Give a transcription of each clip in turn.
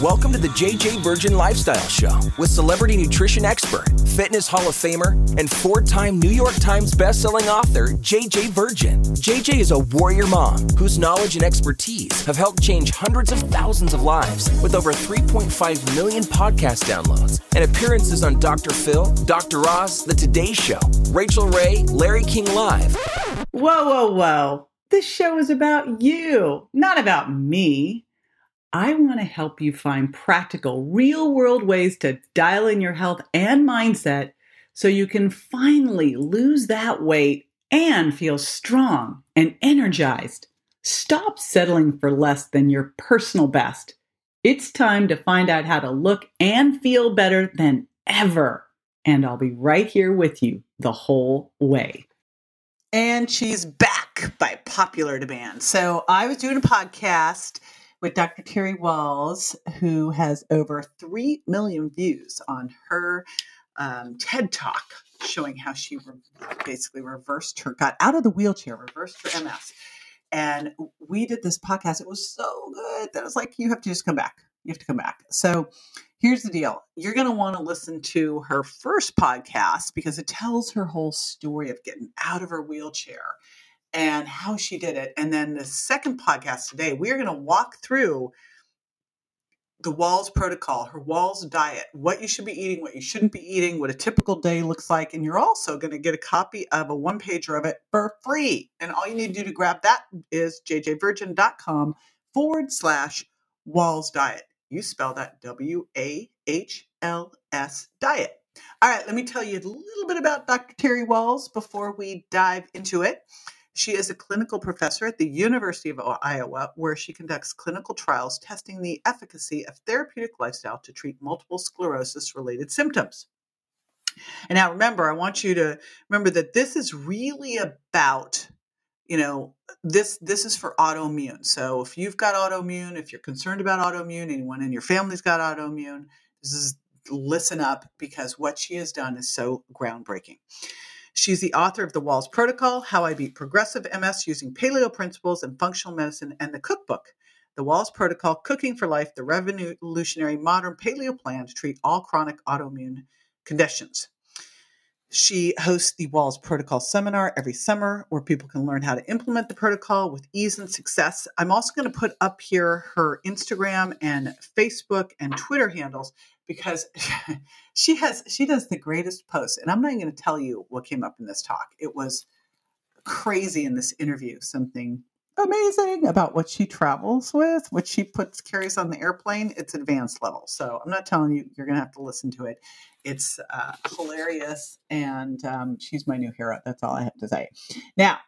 Welcome to the JJ Virgin Lifestyle Show with celebrity nutrition expert, fitness Hall of Famer, and four time New York Times bestselling author, JJ Virgin. JJ is a warrior mom whose knowledge and expertise have helped change hundreds of thousands of lives with over 3.5 million podcast downloads and appearances on Dr. Phil, Dr. Oz, The Today Show, Rachael Ray, Larry King Live. Whoa, whoa, whoa. This show is about you, not about me. I want to help you find practical, real world ways to dial in your health and mindset so you can finally lose that weight and feel strong and energized. Stop settling for less than your personal best. It's time to find out how to look and feel better than ever. And I'll be right here with you the whole way. And she's back by popular demand. So I was doing a podcast with Dr. Terry Wahls, who has over 3 million views on her um, TED Talk showing how she re- basically reversed her, got out of the wheelchair, reversed her MS. And we did this podcast. It was so good that was like, you have to just come back. You have to come back. So here's the deal you're going to want to listen to her first podcast because it tells her whole story of getting out of her wheelchair and how she did it. And then the second podcast today, we are going to walk through the Wahls protocol, her Wahls diet, what you should be eating, what you shouldn't be eating, what a typical day looks like. And you're also going to get a copy of a one pager of it for free. And all you need to do to grab that is jjvirgin.com forward slash Wahls diet. You spell that W A H L S diet. All right, let me tell you a little bit about Dr. Terry Wahls before we dive into it. She is a clinical professor at the University of Iowa, where she conducts clinical trials testing the efficacy of therapeutic lifestyle to treat multiple sclerosis related symptoms. And now remember, I want you to remember that this is really about you know this this is for autoimmune so if you've got autoimmune if you're concerned about autoimmune anyone in your family's got autoimmune this is listen up because what she has done is so groundbreaking She's the author of The Wahls Protocol How I Beat Progressive MS Using Paleo Principles and Functional Medicine, and the cookbook, The Wahls Protocol Cooking for Life, the revolutionary modern paleo plan to treat all chronic autoimmune conditions. She hosts the Wahls Protocol Seminar every summer where people can learn how to implement the protocol with ease and success. I'm also going to put up here her Instagram and Facebook and Twitter handles because she has she does the greatest posts and i'm not going to tell you what came up in this talk. It was crazy in this interview something amazing about what she travels with what she puts carries on the airplane. It's advanced level so i'm not telling you you're going to have to listen to it. It's uh, hilarious and um, she's my new hero. That's all i have to say. Now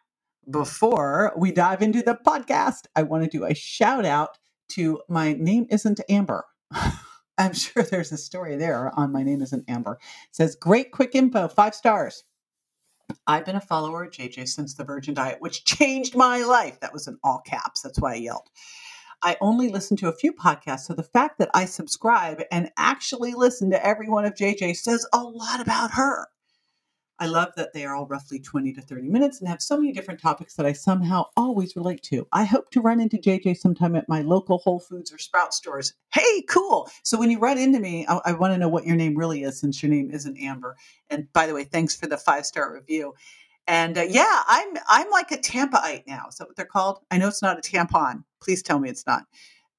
before we dive into the podcast i want to do a shout out to my name isn't amber I'm sure there's a story there on My Name Isn't Amber. It says, Great quick info, five stars. I've been a follower of JJ since the Virgin Diet, which changed my life. That was in all caps. That's why I yelled. I only listen to a few podcasts, so the fact that I subscribe and actually listen to every one of JJ says a lot about her. I love that they are all roughly 20 to 30 minutes and have so many different topics that I somehow always relate to. I hope to run into JJ sometime at my local Whole Foods or Sprout stores. Hey, cool. So when you run into me, I, I want to know what your name really is since your name isn't Amber. And by the way, thanks for the five star review. And uh, yeah, I'm I'm like a Tampaite now. Is that what they're called? I know it's not a tampon. Please tell me it's not.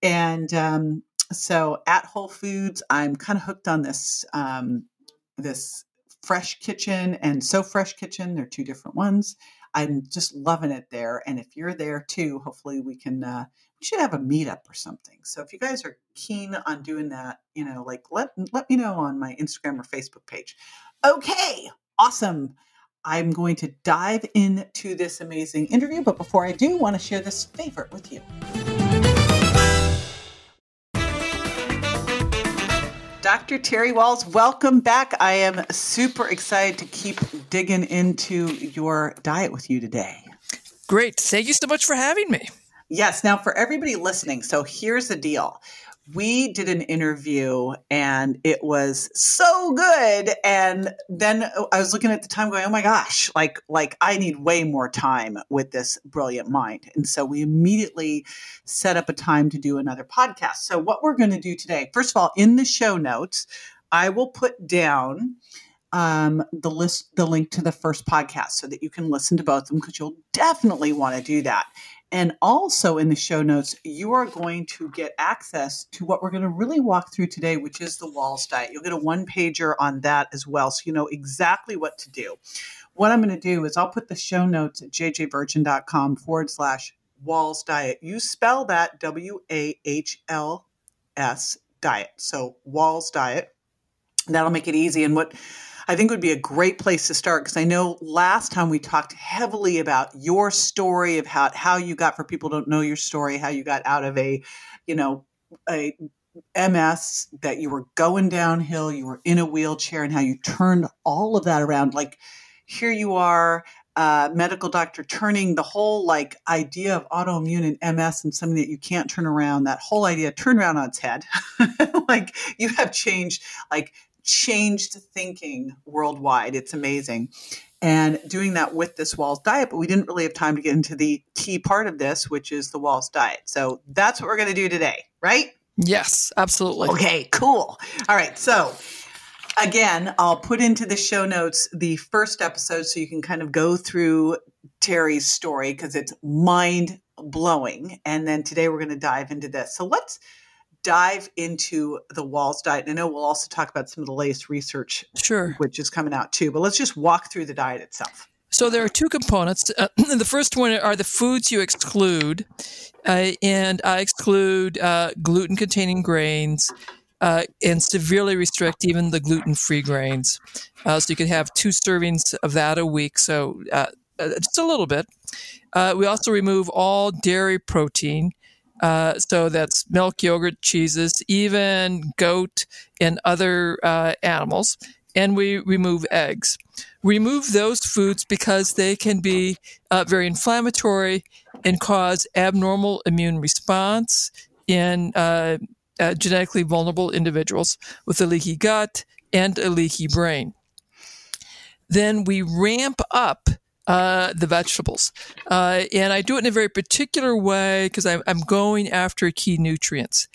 And um, so at Whole Foods, I'm kind of hooked on this um, this Fresh Kitchen and So Fresh Kitchen. They're two different ones. I'm just loving it there. And if you're there too, hopefully we can uh, we should have a meetup or something. So if you guys are keen on doing that, you know, like let let me know on my Instagram or Facebook page. Okay, awesome. I'm going to dive into this amazing interview, but before I do, want to share this favorite with you. Dr. Terry Wahls, welcome back. I am super excited to keep digging into your diet with you today. Great. Thank you so much for having me. Yes. Now, for everybody listening, so here's the deal we did an interview and it was so good. And then i was looking at the time going oh my gosh like like i need way more time with this brilliant mind. And so we immediately set up a time to do another podcast. So what we're going to do today first of all in the show notes i will put down um, the list the link to the first podcast so that you can listen to both of them because you'll definitely want to do that and also in the show notes, you are going to get access to what we're going to really walk through today, which is the Wahls diet. You'll get a one pager on that as well. So you know exactly what to do. What I'm going to do is I'll put the show notes at jjvirgin.com forward slash Wahls diet. You spell that W A H L S diet. So Wahls diet. That'll make it easy. And what I think would be a great place to start because I know last time we talked heavily about your story of how how you got for people don't know your story, how you got out of a, you know, a MS that you were going downhill, you were in a wheelchair, and how you turned all of that around. Like here you are, uh, medical doctor, turning the whole like idea of autoimmune and MS and something that you can't turn around. That whole idea turned around on its head. like you have changed like changed thinking worldwide. It's amazing. And doing that with this Wahls diet, but we didn't really have time to get into the key part of this, which is the Wahls diet. So that's what we're going to do today, right? Yes, absolutely. Okay, cool. All right. So again, I'll put into the show notes the first episode so you can kind of go through Terry's story because it's mind blowing. And then today we're going to dive into this. So let's dive into the Wahls diet. And I know we'll also talk about some of the latest research, sure, which is coming out too. But let's just walk through the diet itself. So there are two components. Uh, the first one are the foods you exclude, uh, and I exclude uh, gluten-containing grains. Uh, and severely restrict even the gluten-free grains, uh, so you could have two servings of that a week. So uh, just a little bit. we also remove all dairy protein, uh, so that's milk, yogurt, cheeses, even goat and other uh, animals. And we remove eggs. Remove those foods because they can be uh, very inflammatory and cause abnormal immune response in uh, uh, genetically vulnerable individuals with a leaky gut and a leaky brain. Then we ramp up uh, the vegetables. Uh, and I do it in a very particular way because I'm, I'm, going after key nutrients.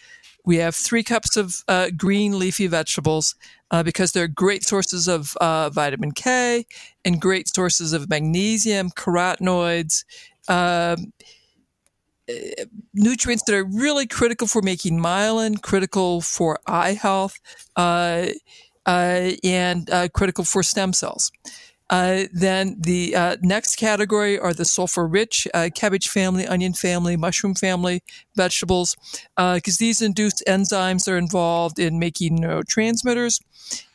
We have three cups of uh, green leafy vegetables uh, because they're great sources of uh, vitamin K and great sources of magnesium, carotenoids, um, uh, nutrients that are really critical for making myelin, critical for eye health, and critical for stem cells. Uh, then the uh, next category are the sulfur rich uh, cabbage family, onion family, mushroom family vegetables, because uh, these induce enzymes are involved in making neurotransmitters.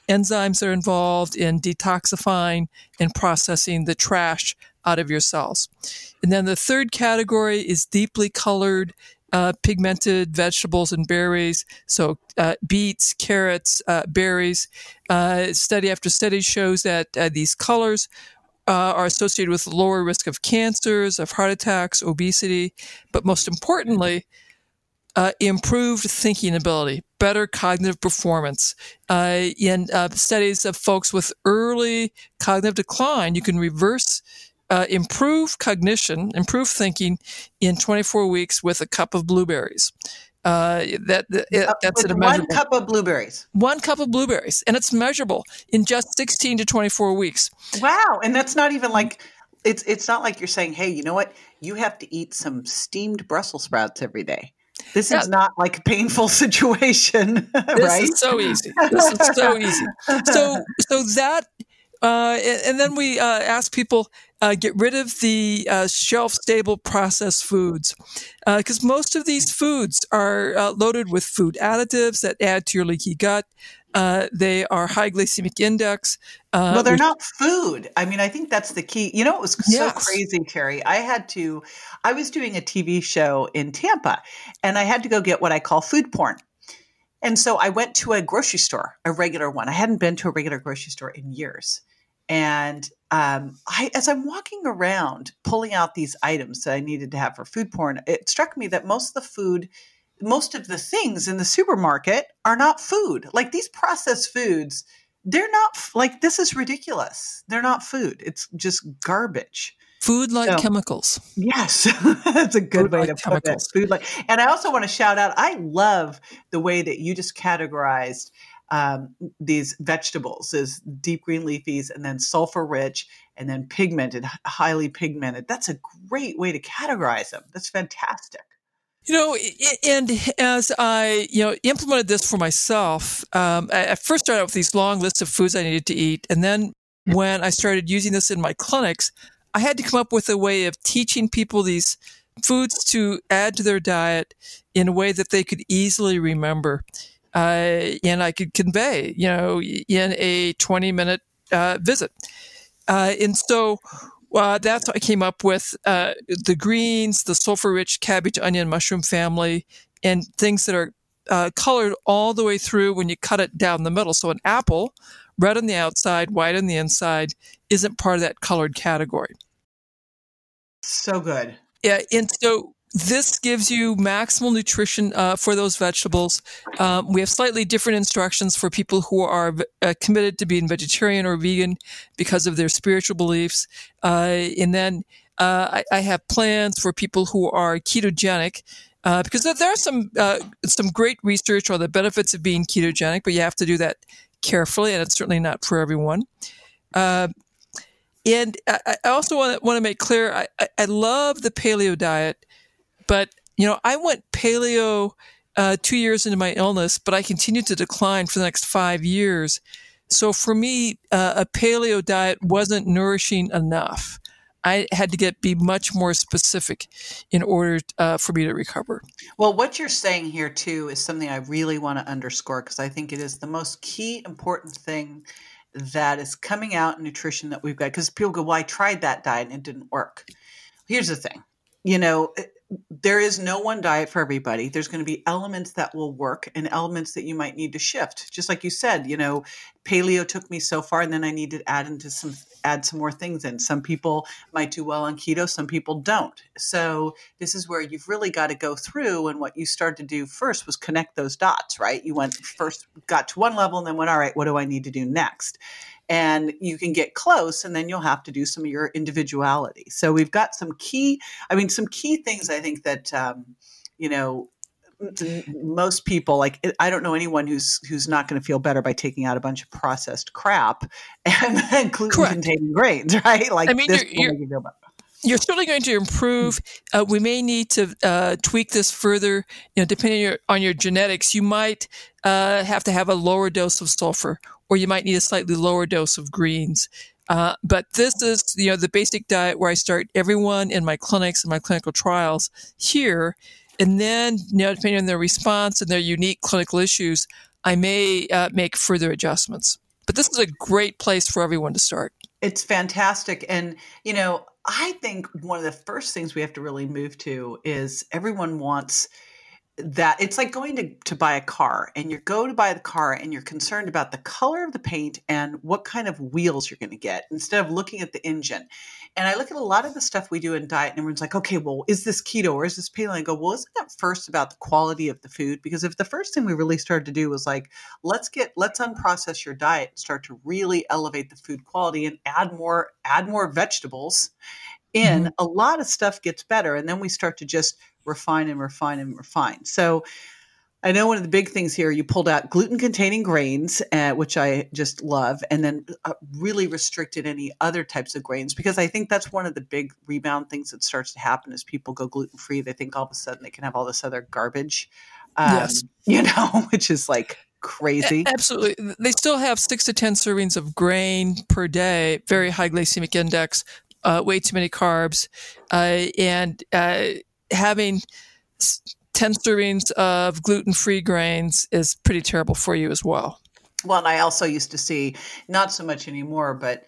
Enzymes are involved in detoxifying and processing the trash out of your cells. And then the third category is deeply colored uh, pigmented vegetables and berries. So uh, beets, carrots, uh, berries. Uh, study after study shows that uh, these colors uh, are associated with lower risk of cancers, of heart attacks, obesity, but most importantly, improved thinking ability, better cognitive performance. in studies of folks with early cognitive decline, you can reverse uh, improve cognition, improve thinking in 24 weeks with a cup of blueberries. Uh, that, it, that's an one cup of blueberries. One cup of blueberries, and it's measurable in just 16 to 24 weeks. Wow, and that's not even like it's it's not like you're saying, hey, you know what? You have to eat some steamed Brussels sprouts every day. This yeah. is not like a painful situation, this right? Is so easy. This is so easy. So so that uh, and, and, then we uh, ask people uh, get rid of the uh, shelf stable processed foods because uh, most of these foods are uh, loaded with food additives that add to your leaky gut. they are high glycemic index. well, they're which, not food. I mean, I think that's the key. You know, it was so yes. crazy, Terry. I had to, I was doing a TV show in Tampa and I had to go get what I call food porn. And so I went to a grocery store, a regular one. I hadn't been to a regular grocery store in years. And um, I, as I'm walking around pulling out these items that I needed to have for food porn, it struck me that most of the food, most of the things in the supermarket are not food. Like these processed foods, they're not like this is ridiculous. They're not food. It's just garbage. Food like so, chemicals. Yes, that's a good food way like to put it. Food like, and I also want to shout out. I love the way that you just categorized um, these vegetables as deep green leafies, and then sulfur rich, and then pigmented, highly pigmented. That's a great way to categorize them. That's fantastic. You know, and as I, you know, implemented this for myself, um, I first started out with these long lists of foods I needed to eat. And then when I started using this in my clinics, I had to come up with a way of teaching people these foods to add to their diet in a way that they could easily remember. Uh, and I could convey, you know, in a 20 minute uh, visit. Uh, and so uh, that's what I came up with uh, the greens, the sulfur rich cabbage, onion, mushroom family, and things that are uh, colored all the way through when you cut it down the middle. So an apple, red on the outside, white on the inside, isn't part of that colored category. So good. Yeah, and so this gives you maximal nutrition uh, for those vegetables. Um, we have slightly different instructions for people who are uh, committed to being vegetarian or vegan because of their spiritual beliefs. Uh, and then uh, I, I, have plans for people who are ketogenic. Uh, because there are some uh, some great research on the benefits of being ketogenic, but you have to do that carefully, and it's certainly not for everyone. And I, also want to, want to make clear, I, I love the paleo diet, but you know, I went paleo uh, two years into my illness, but I continued to decline for the next five years. So for me, uh, a paleo diet wasn't nourishing enough. I had to get be much more specific in order uh, for me to recover. Well, what you're saying here too is something I really want to underscore because I think it is the most key important thing that is coming out in nutrition that we've got because people go well i tried that diet and it didn't work here's the thing you know there is no one diet for everybody there's going to be elements that will work and elements that you might need to shift just like you said you know paleo took me so far and then i needed to add into some add some more things in. Some people might do well on keto, some people don't. So this is where you've really got to go through. And what you started to do first was connect those dots, right? You went first, got to one level, and then went, all right, what do I need to do next? And you can get close and then you'll have to do some of your individuality so we've got some key i mean some key things i think that um, you know most people like I don't know anyone who's who's not going to feel better by taking out a bunch of processed crap and then gluten containing grains, right? Like I mean, you're, you're, you're, certainly going to improve. Uh, we may need to uh, tweak this further. You know, depending on your, on your genetics, you might uh, have to have a lower dose of sulfur, or you might need a slightly lower dose of greens. Uh, but this is, you know, the basic diet where I start everyone in my clinics and my clinical trials here and then, you know, depending on their response and their unique clinical issues, I may uh, make further adjustments. But this is a great place for everyone to start. It's fantastic. And, you know, I think one of the first things we have to really move to is everyone wants that it's like going to, to buy a car and you go to buy the car and you're concerned about the color of the paint and what kind of wheels you're going to get instead of looking at the engine. And I look at a lot of the stuff we do in diet and everyone's like, okay, well, is this keto or is this paleo? I go, well, isn't that first about the quality of the food? Because if the first thing we really started to do was like, let's get, let's unprocess your diet and start to really elevate the food quality and add more, add more vegetables in, mm-hmm. a lot of stuff gets better. And then we start to just refine and refine and refine. So I know one of the big things here you pulled out gluten containing grains, uh, which I just love, and then uh, really restricted any other types of grains because I think that's one of the big rebound things that starts to happen as people go gluten free. They think all of a sudden they can have all this other garbage, um, yes. you know, which is like crazy. Absolutely. They still have six to 10 servings of grain per day, very high glycemic index, uh, way too many carbs, uh, and uh, having 10 servings of gluten free grains is pretty terrible for you as well. Well, and I also used to see, not so much anymore, but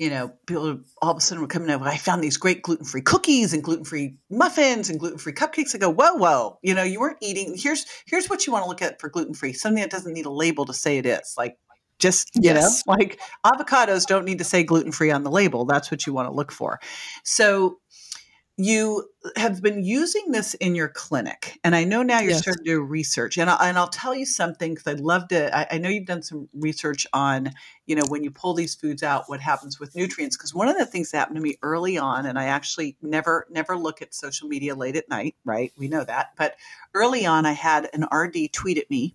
you know, people all of a sudden were coming over. I found these great gluten free cookies and gluten free muffins and gluten free cupcakes. I go, whoa, whoa, you know, you weren't eating. Here's here's what you want to look at for gluten free. Something that doesn't need a label to say it is. Like Just, you yes. know, like avocados don't need to say gluten free on the label. That's what you want to look for. So you have been using this in your clinic and i know now you're yes. starting to do research and, I, and i'll tell you something because i'd love to I, I, know you've done some research on you know when you pull these foods out what happens with nutrients because one of the things that happened to me early on and i actually never never look at social media late at night right we know that but early on i had an rd tweet at me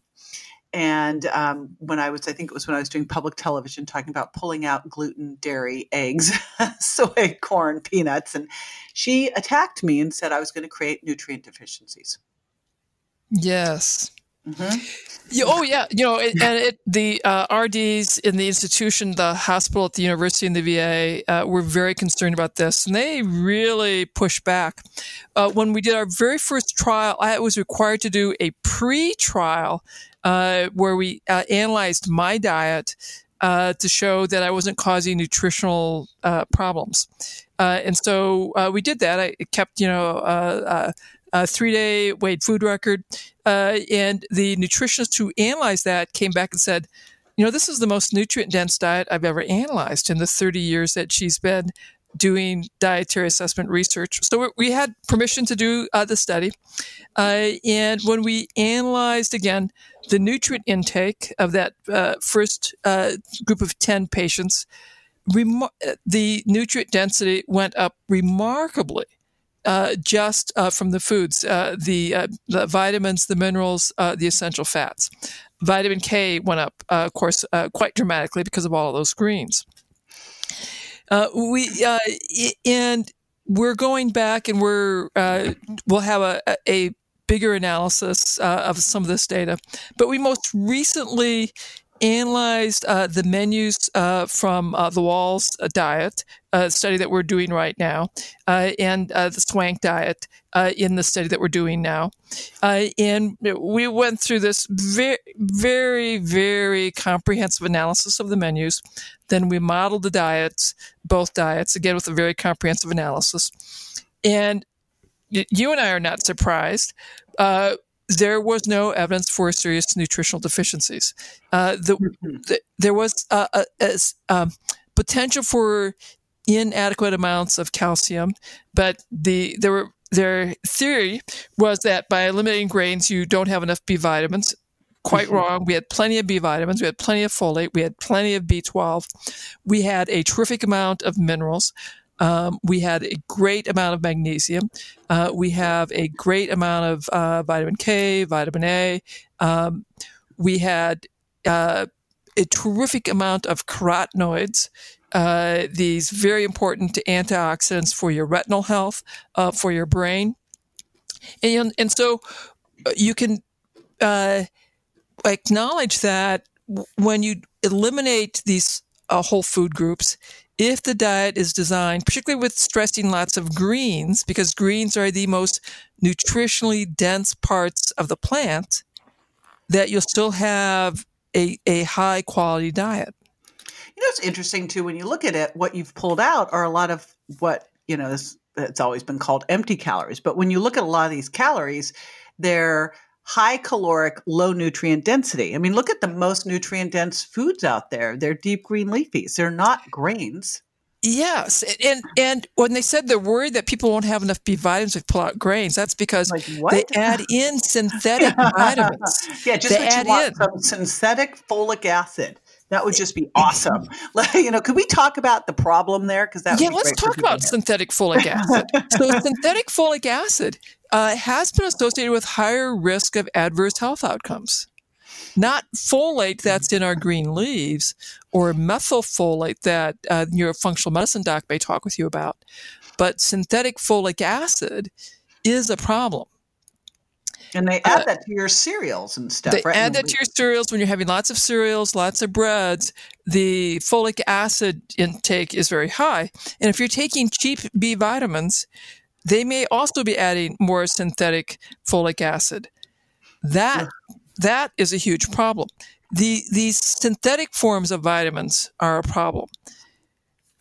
and um, when I was, I think it was when I was doing public television talking about pulling out gluten, dairy, eggs, soy, corn, peanuts. And she attacked me and said I was going to create nutrient deficiencies. Yes. Mm-hmm. Yeah, oh yeah, you know, it, and it, the uh, RDs in the institution, the hospital at the university and the VA uh, were very concerned about this, and they really pushed back. Uh, when we did our very first trial, I was required to do a pre-trial uh, where we uh, analyzed my diet uh, to show that I wasn't causing nutritional problems, and so we did that. I kept, you know a three day weighed food record. Uh, and the nutritionist who analyzed that came back and said, you know, this is the most nutrient dense diet I've ever analyzed in the 30 years that she's been doing dietary assessment research. So we had permission to do uh, the study. Uh, and when we analyzed again the nutrient intake of that uh, first uh, group of 10 patients, rem- the nutrient density went up remarkably uh, just uh, from the foods, uh, the, uh, the, vitamins, the minerals, uh, the essential fats. Vitamin K went up, of course, quite dramatically because of all of those greens. we and we're going back, and we're we'll have a, a bigger analysis of some of this data. But we most recently analyzed uh, the menus uh, from uh, the Wahls diet uh, study that we're doing right now, uh, and uh, the Swank diet in the study that we're doing now, and we went through this very, very, very comprehensive analysis of the menus. Then we modeled the diets, both diets, again with a very comprehensive analysis, and you and I are not surprised there was no evidence for serious nutritional deficiencies. Uh, the, mm-hmm. the, there was uh, a, a, a, um, potential for inadequate amounts of calcium, but the there were their theory was that by eliminating grains, you don't have enough B vitamins. Quite mm-hmm. wrong. We had plenty of B vitamins. We had plenty of folate. We had plenty of B12. We had a terrific amount of minerals. Um, we had a great amount of magnesium. Uh, we have a great amount of uh, vitamin K, vitamin A. Um, we had uh, a terrific amount of carotenoids. Uh, these very important antioxidants for your retinal health, uh, for your brain, and and so uh, you can acknowledge that when you eliminate these whole food groups, if the diet is designed, particularly with stressing lots of greens, because greens are the most nutritionally dense parts of the plant, that you'll still have a, a high quality diet. You know, it's interesting too, when you look at it, what you've pulled out are a lot of what, you know, this, it's always been called empty calories. But when you look at a lot of these calories, they're high caloric, low nutrient density. I mean, look at the most nutrient dense foods out there. They're deep green leafies. They're not grains. Yes, and and when they said they're worried that people won't have enough B vitamins pull out grains, that's because like they add in synthetic vitamins. Yeah, just they add in some synthetic folic acid. That would just be awesome. you know, could we talk about the problem there? Because that yeah, let's talk about synthetic folic acid. so, synthetic folic acid uh, has been associated with higher risk of adverse health outcomes. Not folate that's in our green leaves or methylfolate that uh, your functional medicine doc may talk with you about, but synthetic folic acid is a problem. And they add uh, that to your cereals and stuff. They right? add that to your cereals when you're having lots of cereals, lots of breads. The folic acid intake is very high, and if you're taking cheap B vitamins, they may also be adding more synthetic folic acid. That that is a huge problem. The these synthetic forms of vitamins are a problem.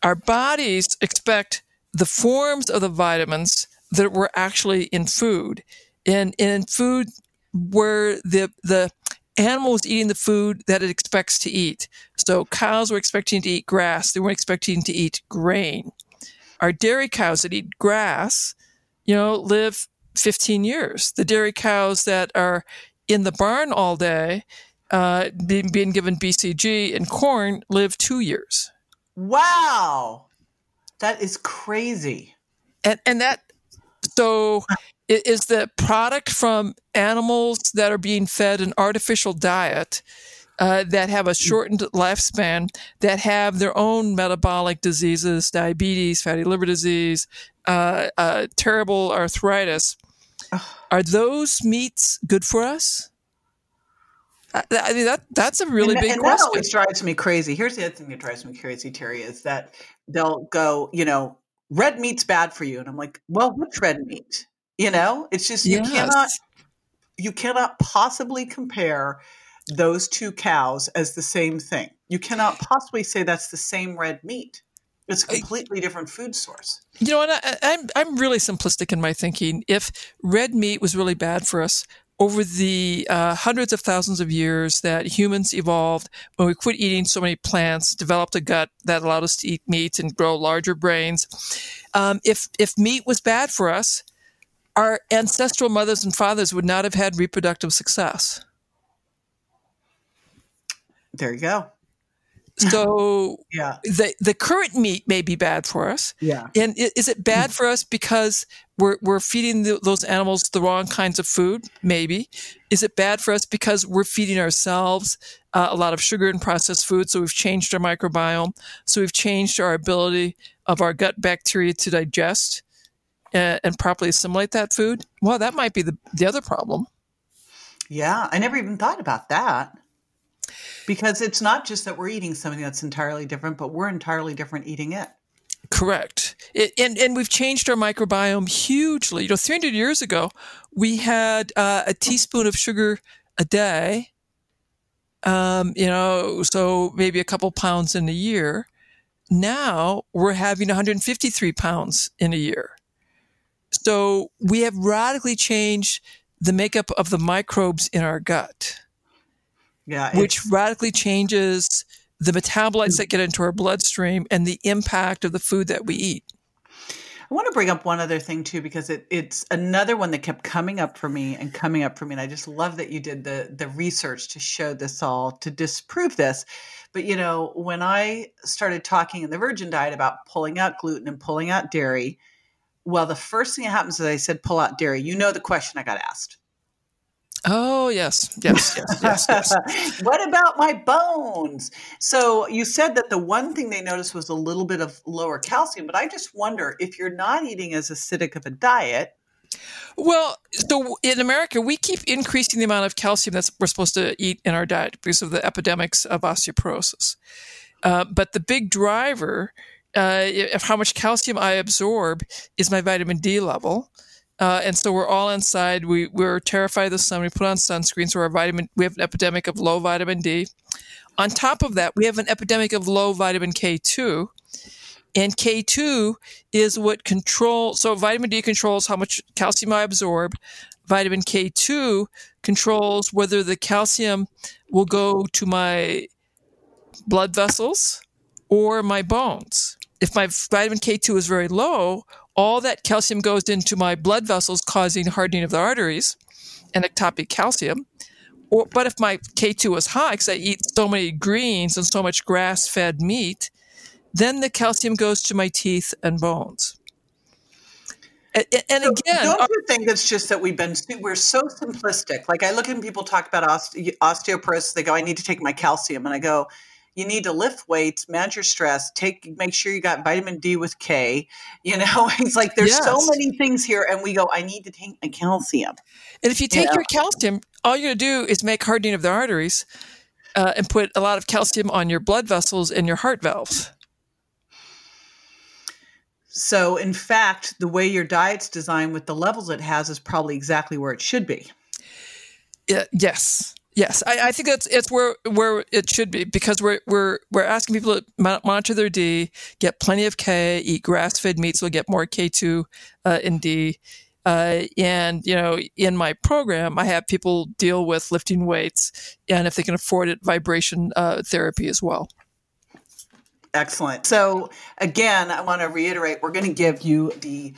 Our bodies expect the forms of the vitamins that were actually in food. And in food where the the animal was eating the food that it expects to eat. So cows were expecting to eat grass; they weren't expecting to eat grain. Our dairy cows that eat grass, you know, live 15 years. The dairy cows that are in the barn all day, uh, being, being given BCG and corn, live two years. Wow, that is crazy. And and that so is the product from animals that are being fed an artificial diet uh, that have a shortened lifespan, that have their own metabolic diseases, diabetes, fatty liver disease, uh, uh, terrible arthritis. Are those meats good for us? I mean that that's a really and, big and question. That always drives me crazy. Here's the other thing that drives me crazy, Terry, is that they'll go, you know, red meat's bad for you, and I'm like, well, which red meat? You know, it's just you Yes. cannot you cannot possibly compare those two cows as the same thing. You cannot possibly say that's the same red meat. It's a completely different food source. You know, and I, I'm I'm really simplistic in my thinking. If red meat was really bad for us over the uh, hundreds of thousands of years that humans evolved, when we quit eating so many plants, developed a gut that allowed us to eat meat and grow larger brains. Um, if if meat was bad for us, our ancestral mothers and fathers would not have had reproductive success. There you go. So Yeah. the the current meat may be bad for us. Yeah. And is it bad for us because we're we're feeding the, those animals the wrong kinds of food? Maybe. Is it bad for us because we're feeding ourselves uh, a lot of sugar and processed food? So we've changed our microbiome. So we've changed our ability of our gut bacteria to digest and, and properly assimilate that food. Well, that might be the the other problem. Yeah. I never even thought about that. Because it's not just that we're eating something that's entirely different, but we're entirely different eating it. Correct. It, and and we've changed our microbiome hugely. You know, 300 years ago, we had uh, a teaspoon of sugar a day. Um, you know, so maybe a couple pounds in a year. Now we're having 153 pounds in a year. So we have radically changed the makeup of the microbes in our gut Yeah. which radically changes the metabolites that get into our bloodstream and the impact of the food that we eat. I want to bring up one other thing too, because it, it's another one that kept coming up for me and coming up for me. And I just love that you did the the research to show this all to disprove this. But you know, when I started talking in the Virgin Diet about pulling out gluten and pulling out dairy, well, the first thing that happens is I said pull out dairy. You know the question I got asked. Oh yes, yes, yes, yes, yes. what about my bones? So you said that the one thing they noticed was a little bit of lower calcium, but I just wonder if you're not eating as acidic of a diet. Well, so in America, we keep increasing the amount of calcium that we're supposed to eat in our diet because of the epidemics of osteoporosis. Uh, but the big driver uh, of how much calcium I absorb is my vitamin D level. Uh, and so we're all inside. We we're terrified of the sun. We put on sunscreen, so our vitamin we have an epidemic of low vitamin D. On top of that, we have an epidemic of low vitamin K two, and K two is what control. So vitamin D controls how much calcium I absorb. Vitamin K two controls whether the calcium will go to my blood vessels or my bones. If my vitamin K2 is very low, all that calcium goes into my blood vessels, causing hardening of the arteries and ectopic calcium. Or, but if my K2 is high, because I eat so many greens and so much grass fed meat, then the calcium goes to my teeth and bones. And, and So again, don't uh you think it's just that we've been we're so simplistic? Like I look at people talk about oste- osteoporosis, they go, "I need to take my calcium," and I go, "You need to lift weights, manage your stress, take make sure you got vitamin D with K." You know, it's like there's so many things here, and we go, "I need to take my calcium." And if you take know? your calcium, all you're going to do is make hardening of the arteries uh, and put a lot of calcium on your blood vessels and your heart valves. So, in fact, the way your diet's designed with the levels it has is probably exactly where it should be. Yeah, yes, yes. I, I think that's it's where where it should be because we're we're we're asking people to monitor their D, get plenty of K, eat grass fed meat, so they'll get more K two uh, in D. Uh, and you know, in my program, I have people deal with lifting weights, and if they can afford it, vibration uh, therapy as well. Excellent. So again, I want to reiterate: we're going to give you the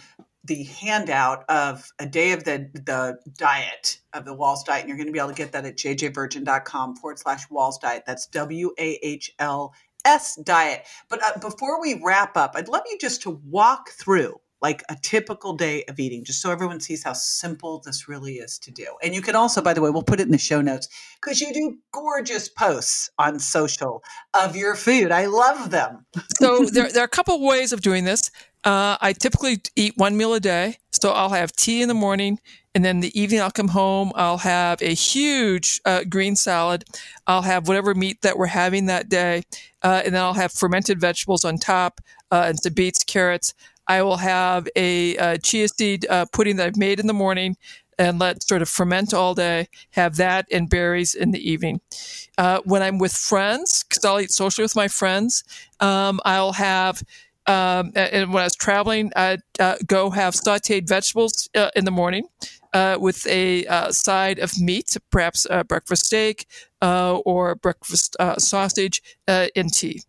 the handout of a day of the the diet of the Wahls diet, and you're going to be able to get that at jjvirgin.com forward slash Wahls diet. That's W A H L S diet. But uh, before we wrap up, I'd love you just to walk through like a typical day of eating, just so everyone sees how simple this really is to do. And you can also, by the way, we'll put it in the show notes because you do gorgeous posts on social of your food. I love them. so there, there are a couple ways of doing this. Uh, I typically eat one meal a day. So I'll have tea in the morning, and then the evening I'll come home. I'll have a huge uh, green salad. I'll have whatever meat that we're having that day, uh, and then I'll have fermented vegetables on top, uh, and some beets, carrots. I will have a, a chia seed uh, pudding that I've made in the morning and let sort of ferment all day. Have that and berries in the evening. Uh, when I'm with friends, because I'll eat socially with my friends, um, I'll have. Um, and when I was traveling, I'd uh, go have sauteed vegetables uh, in the morning uh, with a uh, side of meat, perhaps breakfast steak or breakfast sausage in tea.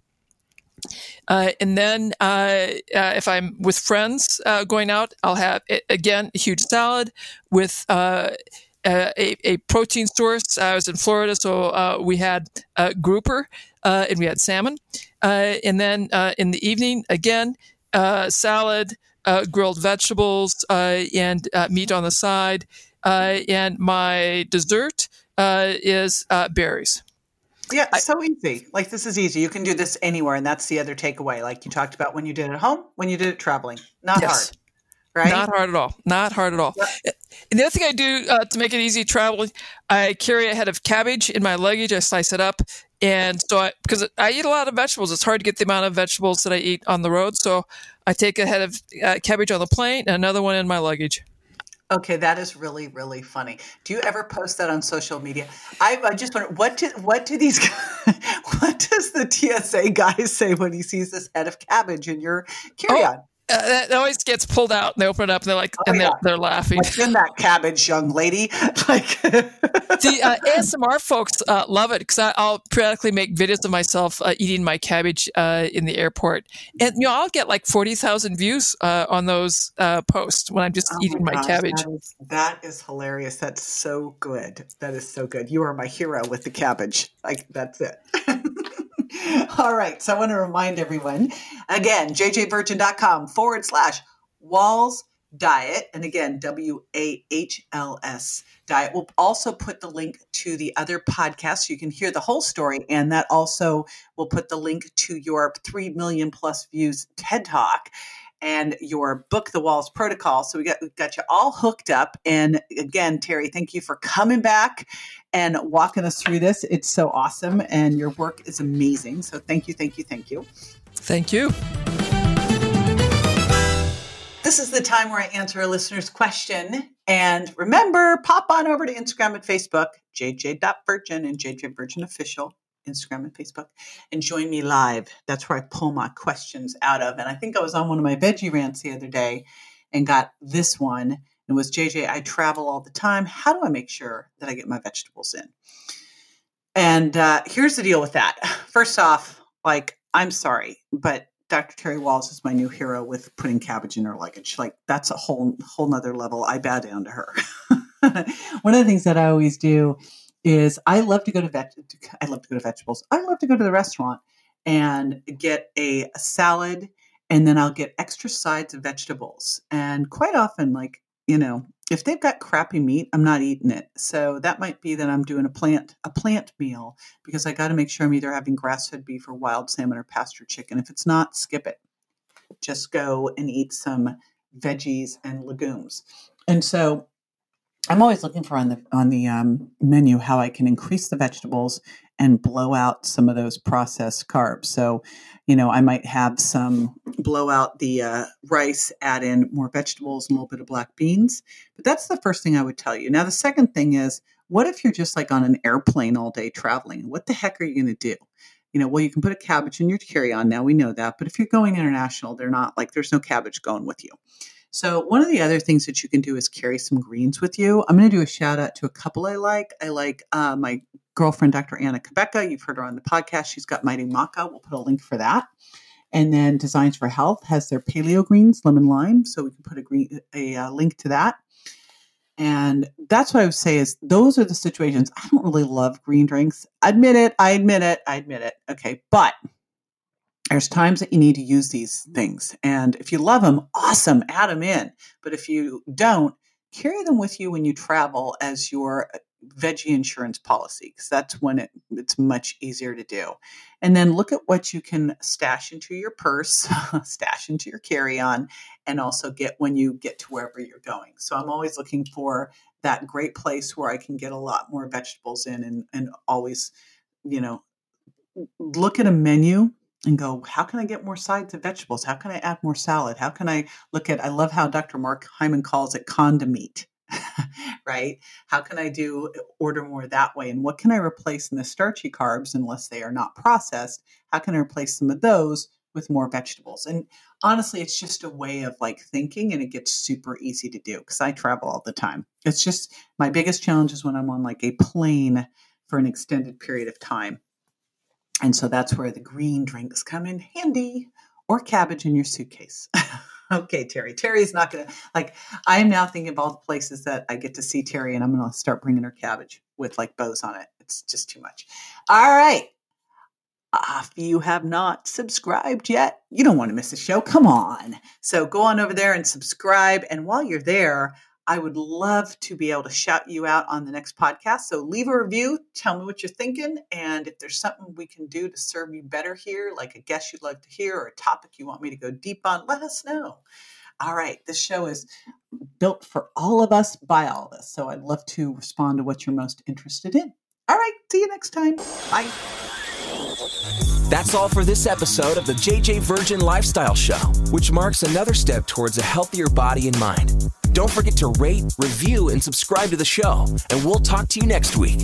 Uh, and then uh, uh, if I'm with friends uh, going out, I'll have again a huge salad with uh, a, a, protein source. I was in Florida, so uh, we had a grouper Uh, and we had salmon. Uh, and then uh, in the evening, again, salad, grilled vegetables, and meat on the side. and my dessert is berries. Yeah, so easy. Like this is easy. You can do this anywhere, and that's the other takeaway. Like you talked about when you did it at home, when you did it traveling. Not yes. hard. Right? Not hard at all. Not hard at all. And the other thing I do uh, to make it easy traveling, I carry a head of cabbage in my luggage. I slice it up, and so I, because I eat a lot of vegetables, it's hard to get the amount of vegetables that I eat on the road. So I take a head of uh, cabbage on the plane and another one in my luggage. Okay, that is really really funny. Do you ever post that on social media? I, I just wonder what do what do these what does the TSA guy say when he sees this head of cabbage in your carry on? Oh, uh, that always gets pulled out and they open it up and they're like oh, and they're, they're laughing. What's in that cabbage young lady. Like the uh, asmr folks uh, love it because i'll periodically make videos of myself uh, eating my cabbage uh, in the airport. And you know i'll get like 40000 views uh, on those posts when i'm just oh eating my, gosh, my cabbage. that is, that is hilarious. That's so good. That is so good. You are my hero with the cabbage. Like that's it All right. So I want to remind everyone again, jjvirgin.com forward slash Wahls diet. And again, W A H L S diet. We'll also put the link to the other podcast so you can hear the whole story. And that also will put the link to your 3 million plus views TED Talk and your book, The Wahls Protocol. So we got, we got you all hooked up. And again, Terry, thank you for coming back and walking us through this. It's so awesome. And your work is amazing. So thank you, thank you, thank you. Thank you. This is the time where I answer a listener's question. And remember, pop on over to Instagram and Facebook, jj.virgin and jjvirgin official. Instagram and Facebook, and join me live. That's where I pull my questions out of. And I think I was on one of my veggie rants the other day and got this one. It was JJ, I travel all the time. How do I make sure that I get my vegetables in? And uh, here's the deal with that. First off, like, I'm sorry, but Dr. Terry Wahls is my new hero with putting cabbage in her luggage. Like that's a whole whole nother level. I bow down to her. One of the things that I always do is I love to go to veg- I love to go to vegetables. I love to go to the restaurant and get a, a salad and then I'll get extra sides of vegetables. And quite often like, you know, if they've got crappy meat, I'm not eating it. So that might be that I'm doing a plant a plant meal because I got to make sure I'm either having grass-fed beef or wild salmon or pasture chicken. If it's not, skip it. Just go and eat some veggies and legumes. And so I'm always looking for on the on the um, menu how I can increase the vegetables and blow out some of those processed carbs. So, you know, I might have some blow out the uh, rice, add in more vegetables, a little bit of black beans. But that's the first thing I would tell you. Now, the second thing is, what if you're just like on an airplane all day traveling? What the heck are you going to do? You know, well, you can put a cabbage in your carry on. Now we know that. But if you're going international, they're not like there's no cabbage going with you. So, one of the other things that you can do is carry some greens with you. I'm going to do a shout out to a couple I like. I like uh, my girlfriend, Dr. Anna Cabeca. You've heard her on the podcast. She's got Mighty Maca. We'll put a link for that. And then Designs for Health has their paleo greens, lemon lime. So we can put a green a, a link to that. And that's what I would say is those are the situations. I don't really love green drinks. Admit it. I admit it. I admit it. Okay. But there's times that you need to use these things. And if you love them, awesome, add them in. But if you don't, carry them with you when you travel as your uh, veggie insurance policy because that's when it, it's much easier to do. And then look at what you can stash into your purse, stash into your carry on, and also get when you get to wherever you're going. So I'm always looking for that great place where I can get a lot more vegetables in and, and always, you know, look at a menu and go, how can I get more sides of vegetables? How can I add more salad? How can I look at, I love how Dr. Mark Hyman calls it condimeat right? How can I do uh, order more that way? And what can I replace in the starchy carbs unless they are not processed? How can I replace some of those with more vegetables? And honestly, it's just a way of like thinking and it gets super easy to do because I travel all the time. It's just my biggest challenge is when I'm on like a plane for an extended period of time. And so that's where the green drinks come in handy or cabbage in your suitcase. okay, Terry. Terry's not going to, like, I am now thinking of all the places that I get to see Terry, and I'm going to start bringing her cabbage with like bows on it. It's just too much. All right. If you have not subscribed yet, you don't want to miss the show. Come on. So go on over there and subscribe. And while you're there, I would love to be able to shout you out on the next podcast. So leave a review, tell me what you're thinking, and if there's something we can do to serve you better here, like a guest you'd like to hear or a topic you want me to go deep on, let us know. All right, this show is built for all of us by all of us. So I'd love to respond to what you're most interested in. All right, see you next time. Bye. That's all for this episode of the JJ Virgin Lifestyle Show, which marks another step towards a healthier body and mind. Don't forget to rate, review, and subscribe to the show, and we'll talk to you next week.